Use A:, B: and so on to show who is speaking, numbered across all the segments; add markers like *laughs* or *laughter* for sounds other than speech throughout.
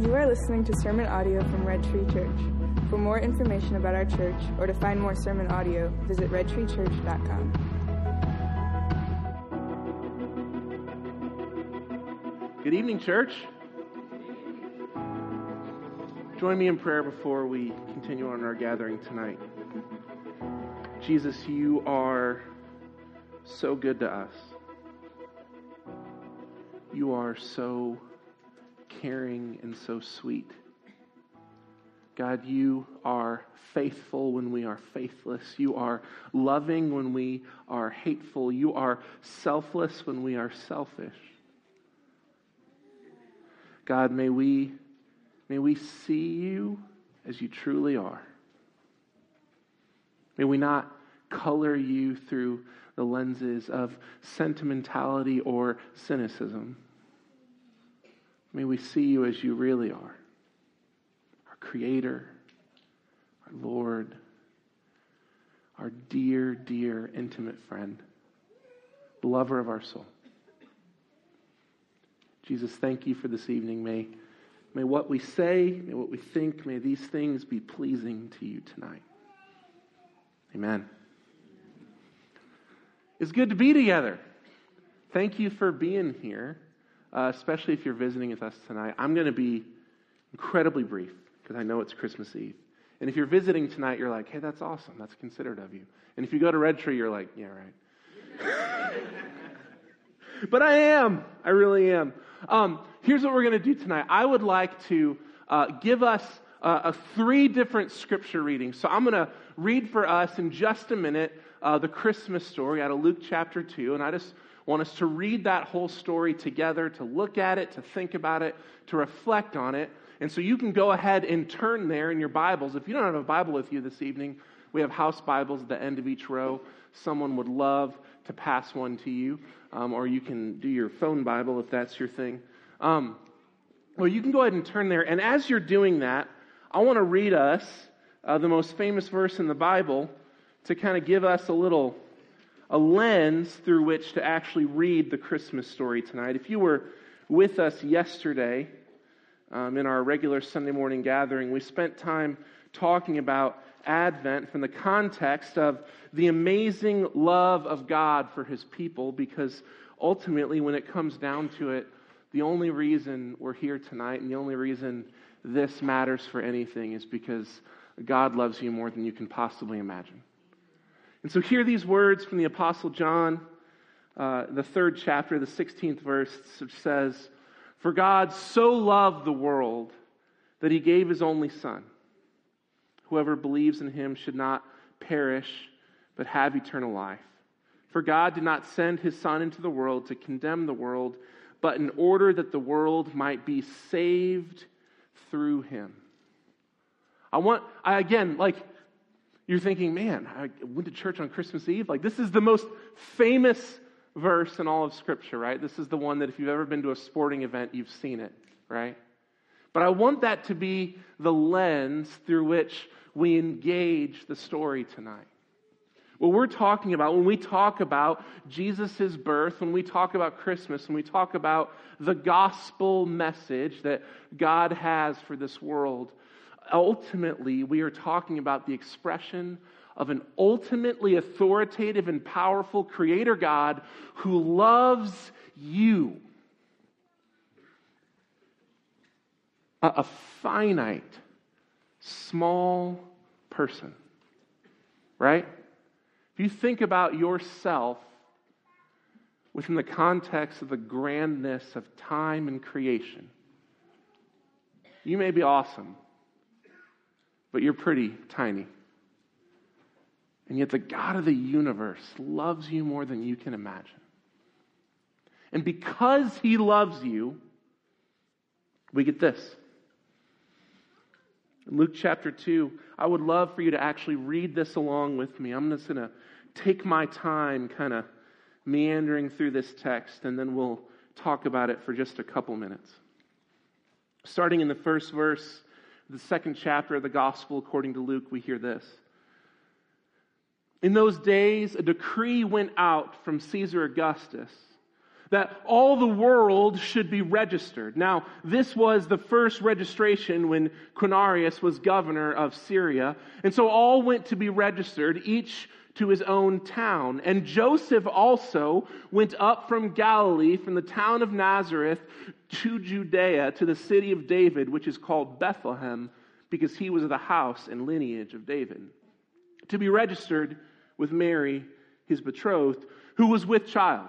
A: You are listening to sermon audio from Red Tree Church. For more information about our church or to find more sermon audio, visit redtreechurch.com.
B: Good evening, church. Join me in prayer before we continue on our gathering tonight. Jesus, you are so good to us. You are so caring and so sweet. God, you are faithful when we are faithless. You are loving when we are hateful. You are selfless when we are selfish. God, may we, may we see you as you truly are. May we not color you through the lenses of sentimentality or cynicism. May we see you as you really are our Creator, our Lord, our dear, dear, intimate friend, lover of our soul. Jesus, thank you for this evening. May, may what we say, may what we think, may these things be pleasing to you tonight. Amen. It's good to be together. Thank you for being here, uh, especially if you're visiting with us tonight. I'm going to be incredibly brief because I know it's Christmas Eve. And if you're visiting tonight, you're like, hey, that's awesome. That's considerate of you. And if you go to Red Tree, you're like, yeah, right. *laughs* but I am. I really am. Um, here's what we're going to do tonight. I would like to uh, give us uh, a three different scripture readings. So I'm going to read for us in just a minute uh, the Christmas story out of Luke chapter 2. And I just want us to read that whole story together, to look at it, to think about it, to reflect on it. And so you can go ahead and turn there in your Bibles. If you don't have a Bible with you this evening, we have house Bibles at the end of each row. Someone would love to pass one to you, um, or you can do your phone Bible if that's your thing. Um, well, you can go ahead and turn there. And as you're doing that, I want to read us uh, the most famous verse in the Bible to kind of give us a little a lens through which to actually read the Christmas story tonight. If you were with us yesterday um, in our regular Sunday morning gathering, we spent time talking about Advent from the context of the amazing love of God for his people, because ultimately, when it comes down to it, the only reason we're here tonight and the only reason this matters for anything is because God loves you more than you can possibly imagine. And so, hear these words from the Apostle John, uh, the third chapter, the 16th verse, which says, For God so loved the world that he gave his only Son. Whoever believes in him should not perish, but have eternal life. For God did not send his Son into the world to condemn the world, but in order that the world might be saved through him. I want, I, again, like, you're thinking, man, I went to church on Christmas Eve. Like, this is the most famous verse in all of Scripture, right? This is the one that if you've ever been to a sporting event, you've seen it, right? But I want that to be the lens through which we engage the story tonight. What we're talking about, when we talk about Jesus' birth, when we talk about Christmas, when we talk about the gospel message that God has for this world, ultimately we are talking about the expression of an ultimately authoritative and powerful creator God who loves you. A, a finite, small person, right? If you think about yourself within the context of the grandness of time and creation, you may be awesome, but you're pretty tiny. And yet, the God of the universe loves you more than you can imagine. And because he loves you, we get this. In Luke chapter 2, I would love for you to actually read this along with me. I'm just going to take my time kind of meandering through this text, and then we'll talk about it for just a couple minutes. Starting in the first verse, the second chapter of the Gospel according to Luke, we hear this. In those days, a decree went out from Caesar Augustus that all the world should be registered. Now, this was the first registration when Quirinius was governor of Syria. And so all went to be registered, each to his own town. And Joseph also went up from Galilee, from the town of Nazareth to Judea, to the city of David, which is called Bethlehem, because he was of the house and lineage of David, to be registered with Mary, his betrothed, who was with child.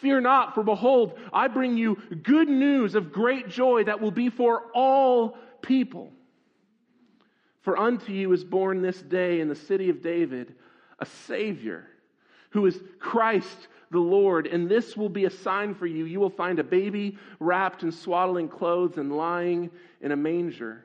B: Fear not, for behold, I bring you good news of great joy that will be for all people. For unto you is born this day in the city of David a Savior, who is Christ the Lord. And this will be a sign for you. You will find a baby wrapped in swaddling clothes and lying in a manger.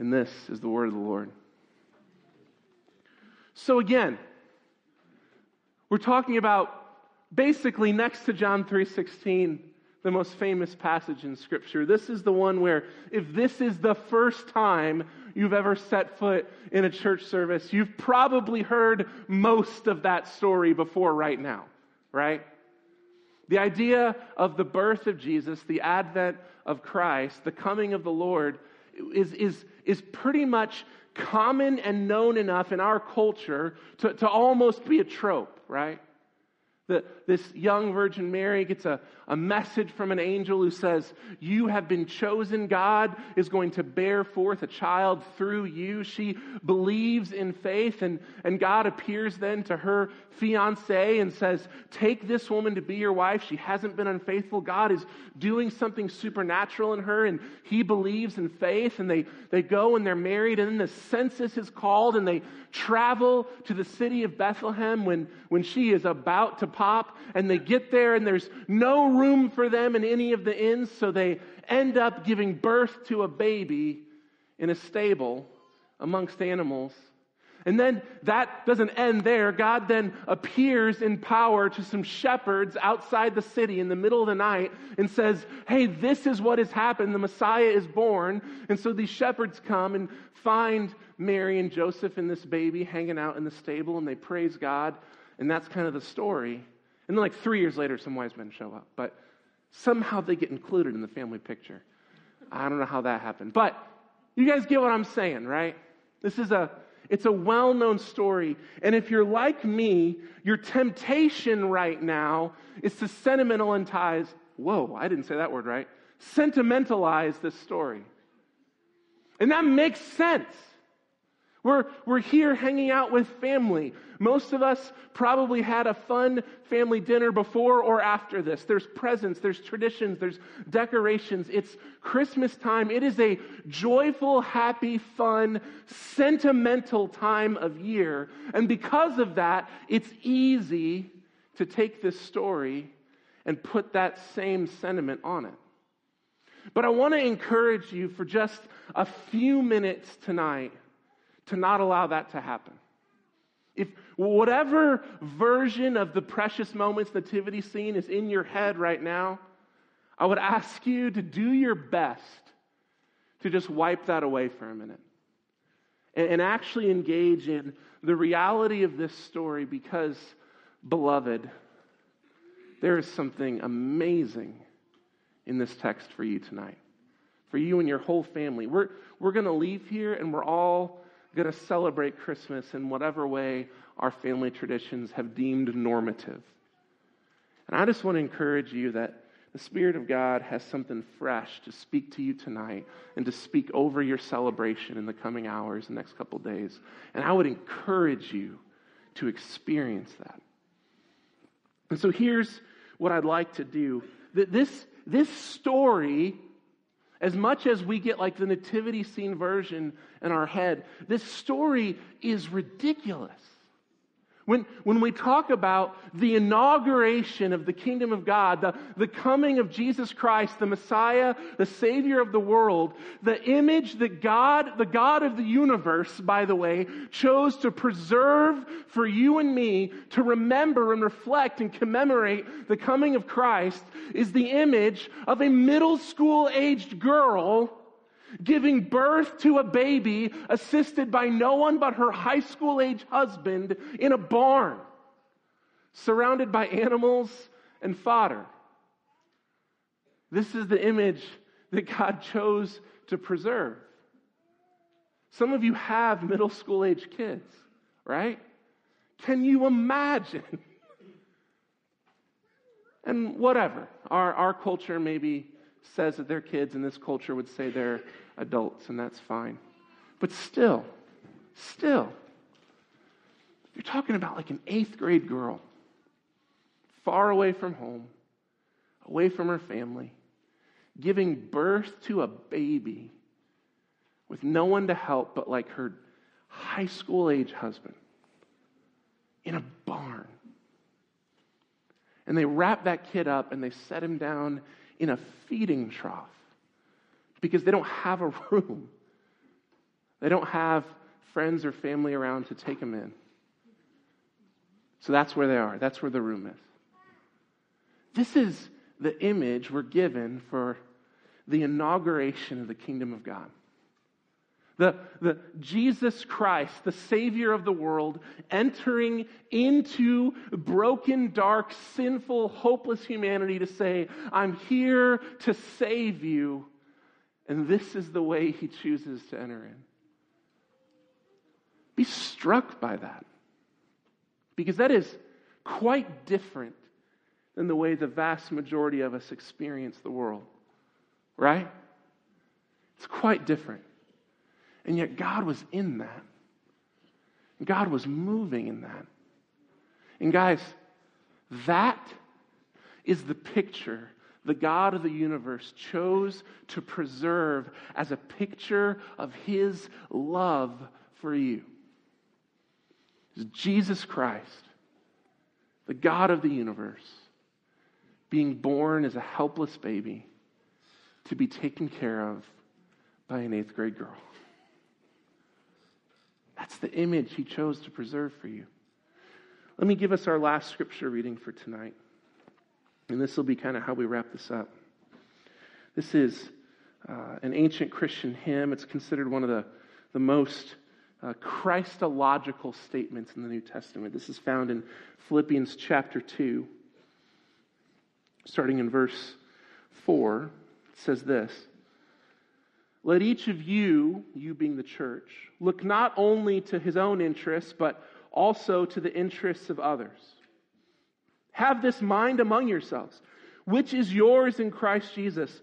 B: And this is the word of the Lord. So again, we're talking about basically next to John 3:16, the most famous passage in scripture. This is the one where if this is the first time you've ever set foot in a church service, you've probably heard most of that story before right now, right? The idea of the birth of Jesus, the advent of Christ, the coming of the Lord is, is, is pretty much common and known enough in our culture to, to almost be a trope, right? That this young Virgin Mary gets a, a message from an angel who says, You have been chosen. God is going to bear forth a child through you. She believes in faith, and, and God appears then to her fiance and says, Take this woman to be your wife. She hasn't been unfaithful. God is doing something supernatural in her, and he believes in faith. And they, they go and they're married, and then the census is called, and they travel to the city of Bethlehem when, when she is about to and they get there, and there's no room for them in any of the inns, so they end up giving birth to a baby in a stable amongst animals. And then that doesn't end there. God then appears in power to some shepherds outside the city in the middle of the night and says, Hey, this is what has happened. The Messiah is born. And so these shepherds come and find Mary and Joseph and this baby hanging out in the stable and they praise God. And that's kind of the story. And then, like three years later, some wise men show up. But somehow they get included in the family picture. I don't know how that happened. But you guys get what I'm saying, right? This is a. It's a well known story. And if you're like me, your temptation right now is to sentimentalize, whoa, I didn't say that word right, sentimentalize this story. And that makes sense. We're, we're here hanging out with family. Most of us probably had a fun family dinner before or after this. There's presents, there's traditions, there's decorations. It's Christmas time. It is a joyful, happy, fun, sentimental time of year. And because of that, it's easy to take this story and put that same sentiment on it. But I want to encourage you for just a few minutes tonight to not allow that to happen. If whatever version of the precious moments nativity scene is in your head right now, I would ask you to do your best to just wipe that away for a minute and, and actually engage in the reality of this story because, beloved, there is something amazing in this text for you tonight, for you and your whole family. We're, we're going to leave here and we're all going to celebrate Christmas in whatever way our family traditions have deemed normative. And I just want to encourage you that the Spirit of God has something fresh to speak to you tonight and to speak over your celebration in the coming hours, the next couple days. And I would encourage you to experience that. And so here's what I'd like to do. This, this story, as much as we get like the nativity scene version in our head, this story is ridiculous. When, when we talk about the inauguration of the kingdom of God, the, the coming of Jesus Christ, the Messiah, the Savior of the world, the image that God, the God of the universe, by the way, chose to preserve for you and me to remember and reflect and commemorate the coming of Christ is the image of a middle school aged girl giving birth to a baby assisted by no one but her high school age husband in a barn, surrounded by animals and fodder. This is the image that God chose to preserve. Some of you have middle school age kids, right? Can you imagine? *laughs* and whatever. Our, our culture maybe says that they're kids, and this culture would say they're adults, and that's fine. But still, still, you're talking about like an eighth grade girl, far away from home, away from her family, giving birth to a baby with no one to help but like her high school age husband in a barn. And they wrap that kid up and they set him down in a feeding trough because they don't have a room. They don't have friends or family around to take them in. So that's where they are. That's where the room is. This is the image we're given for the inauguration of the kingdom of God. The, the Jesus Christ, the Savior of the world, entering into broken, dark, sinful, hopeless humanity to say, I'm here to save you. And this is the way he chooses to enter in. Be struck by that. Because that is quite different than the way the vast majority of us experience the world. Right? It's quite different. And yet God was in that. God was moving in that. And guys, that is the picture the God of the universe chose to preserve as a picture of his love for you. Jesus Christ, the God of the universe, being born as a helpless baby to be taken care of by an eighth grade girl. That's the image he chose to preserve for you. Let me give us our last scripture reading for tonight. And this will be kind of how we wrap this up. This is uh, an ancient Christian hymn. It's considered one of the, the most uh, Christological statements in the New Testament. This is found in Philippians chapter 2, starting in verse 4. It says this let each of you, you being the church, look not only to his own interests, but also to the interests of others. Have this mind among yourselves, which is yours in Christ Jesus,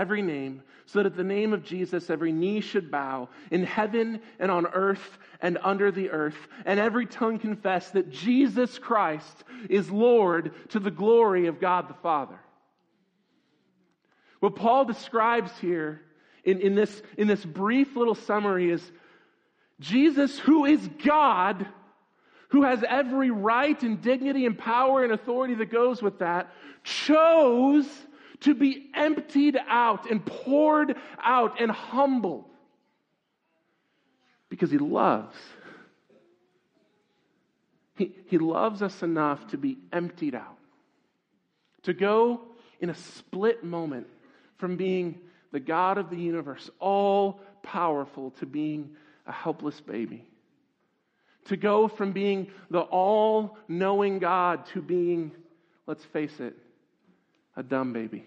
B: name, so that at the name of Jesus every knee should bow in heaven and on earth and under the earth, and every tongue confess that Jesus Christ is Lord to the glory of God the Father. What Paul describes here in, in, this, in this brief little summary is Jesus, who is God, who has every right and dignity and power and authority that goes with that, chose to be emptied out and poured out and humbled because he loves. He, he loves us enough to be emptied out, to go in a split moment from being the God of the universe, all powerful, to being a helpless baby. To go from being the all knowing God to being, let's face it, a dumb baby.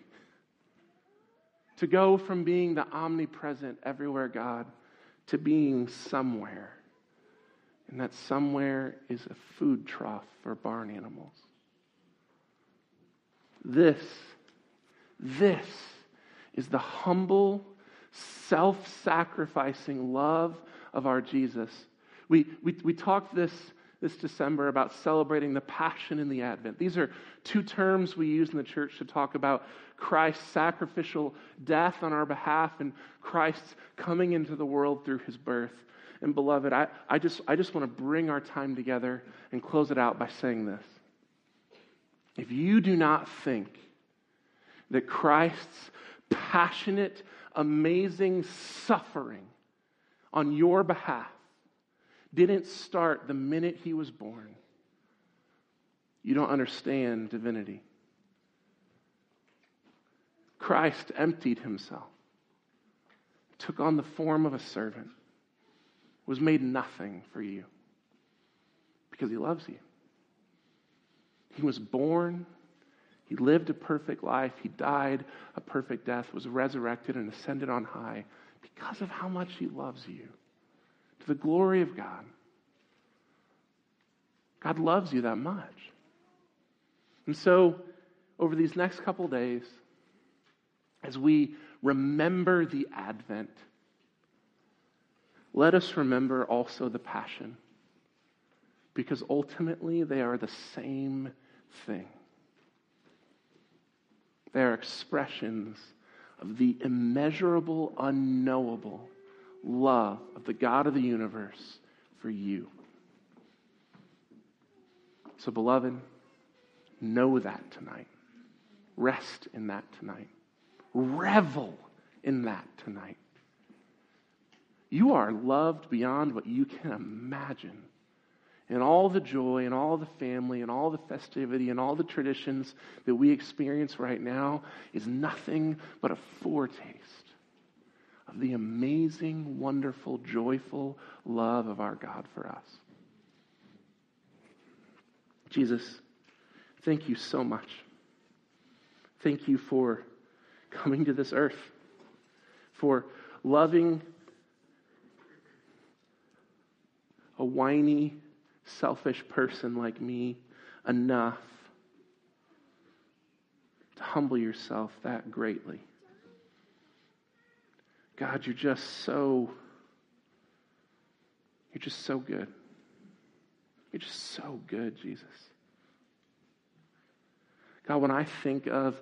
B: To go from being the omnipresent, everywhere God to being somewhere. And that somewhere is a food trough for barn animals. This, this is the humble, self sacrificing love of our Jesus. We, we, we talked this this December about celebrating the passion in the Advent. These are two terms we use in the church to talk about Christ's sacrificial death on our behalf and Christ's coming into the world through his birth. And beloved, I, I just, I just want to bring our time together and close it out by saying this. If you do not think that Christ's passionate, amazing suffering on your behalf didn't start the minute he was born, you don't understand divinity. Christ emptied himself, took on the form of a servant, was made nothing for you because he loves you. He was born, he lived a perfect life, he died a perfect death, was resurrected, and ascended on high because of how much he loves you to the glory of God. God loves you that much. And so, over these next couple days, as we remember the Advent, let us remember also the Passion, because ultimately they are the same thing. They are expressions of the immeasurable, unknowable love of the God of the universe for you. So, beloved, know that tonight. Rest in that tonight. Revel in that tonight. You are loved beyond what you can imagine. And all the joy and all the family and all the festivity and all the traditions that we experience right now is nothing but a foretaste of the amazing, wonderful, joyful love of our God for us. Jesus, thank you so much. Thank you for coming to this earth, for loving a whiny, selfish person like me enough to humble yourself that greatly. God, you're just so, you're just so good. You're just so good, Jesus. God, when I think of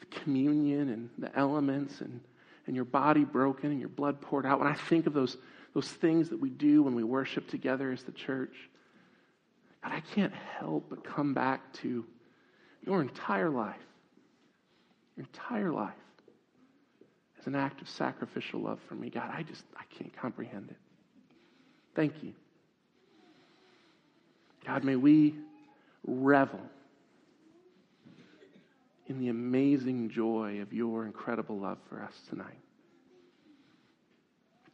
B: the communion and the elements and, and your body broken and your blood poured out, when I think of those, those things that we do when we worship together as the church, God, I can't help but come back to your entire life. Your entire life as an act of sacrificial love for me. God, I just, I can't comprehend it. Thank you. God, may we revel in the amazing joy of your incredible love for us tonight.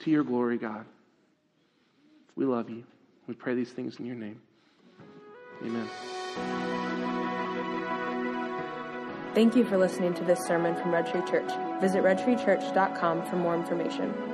B: To your glory, God, we love you. We pray these things in your name. Amen.
A: Thank you for listening to this sermon from Red Tree Church. Visit redtreechurch.com for more information.